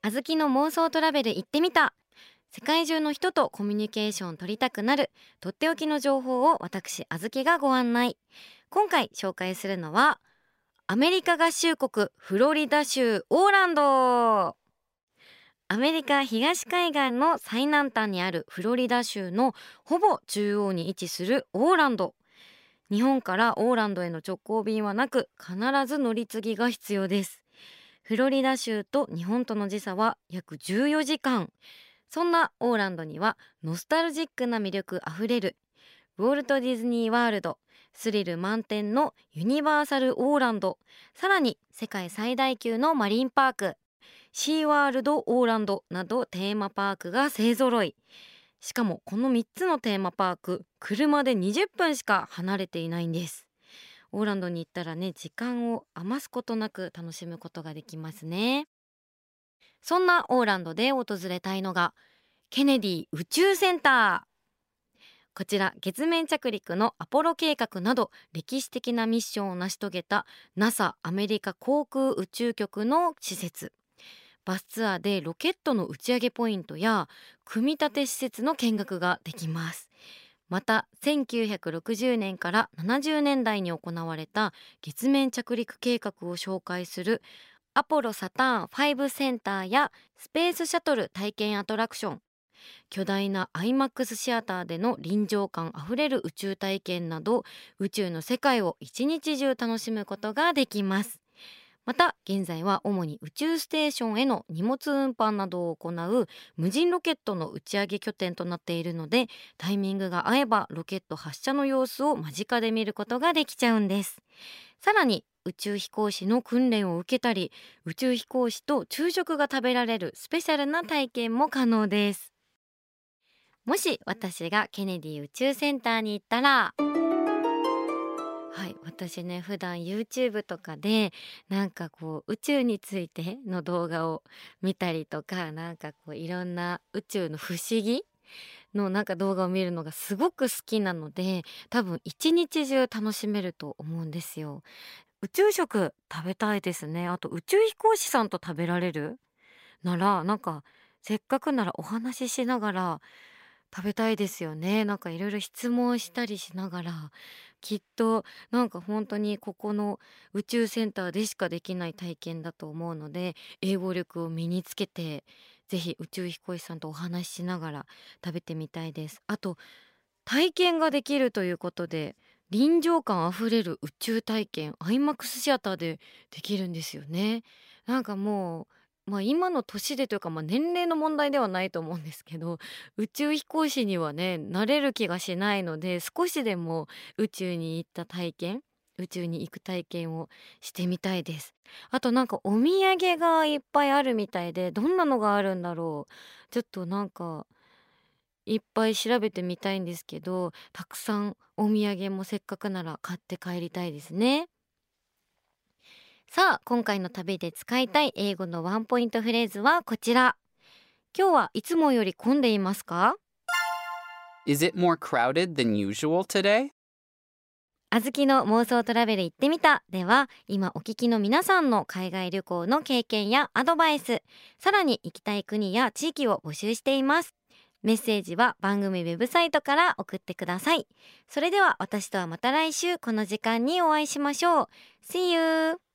あずきの妄想トラベル行ってみた。世界中の人とコミュニケーション取りたくなる。とっておきの情報を私あずきがご案内。今回紹介するのはアメリカ合衆国フロリダ州オーランド。アメリカ東海岸の最南端にあるフロリダ州のほぼ中央に位置するオーランド。日本からオーランドへの直行便はなく必ず乗り継ぎが必要です。フロリダ州と日本との時差は約14時間。そんなオーランドにはノスタルジックな魅力あふれるウォルト・ディズニー・ワールドスリル満点のユニバーサル・オーランドさらに世界最大級のマリンパークシーワールド・オーランドなどテーマパークが勢ぞろい。しかもこの3つのテーマパーク車で20分しか離れていないんです。オーランドに行ったらね時間を余すことなく楽しむことができますね。そんなオーランドで訪れたいのがケネディ宇宙センター。こちら月面着陸のアポロ計画など歴史的なミッションを成し遂げた NASA アメリカ航空宇宙局の施設。バスツアーでロケットの打ち上げポイントや組み立て施設の見学ができます。また1960年から70年代に行われた月面着陸計画を紹介するアポロサターン5センターやスペースシャトル体験アトラクション。巨大な IMAX シアターでの臨場感あふれる宇宙体験など宇宙の世界を一日中楽しむことができます。また現在は主に宇宙ステーションへの荷物運搬などを行う無人ロケットの打ち上げ拠点となっているのでタイミングが合えばロケット発射の様子を間近で見ることができちゃうんです。さらに宇宙飛行士の訓練を受けたり宇宙飛行士と昼食が食べられるスペシャルな体験も可能です。もし私がケネディ宇宙センターに行ったら。はい私ね普段 YouTube とかでなんかこう宇宙についての動画を見たりとかなんかこういろんな宇宙の不思議のなんか動画を見るのがすごく好きなので多分一日中楽しめると思うんですよ。宇宙食食べたいですね。あと宇宙飛行士さんと食べられる？ならなんかせっかくならお話ししながら食べたいですよね。なんかいろいろ質問したりしながらきっとなんか本当にここの宇宙センターでしかできない体験だと思うので英語力を身につけてぜひ宇宙飛行士さんとお話ししながら食べてみたいです。あと体験ができるということで臨場感あふれる宇宙体験 IMAX シアターでできるんですよね。なんかもうまあ、今の年でというか、まあ、年齢の問題ではないと思うんですけど 宇宙飛行士にはねなれる気がしないので少しでも宇宙に行った体験宇宙に行く体験をしてみたいです。あとなんかお土産がいっぱいあるみたいでどんなのがあるんだろう。ちょっとなんかいっぱい調べてみたいんですけどたくさんお土産もせっかくなら買って帰りたいですね。さあ今回の旅で使いたい英語のワンポイントフレーズはこちら。今日はいつもより混んでいますか？Is it more crowded than usual today? あずきの妄想トラベル行ってみた。では今お聞きの皆さんの海外旅行の経験やアドバイス。さらに行きたい国や地域を募集しています。メッセージは番組ウェブサイトから送ってください。それでは私とはまた来週この時間にお会いしましょう。See you!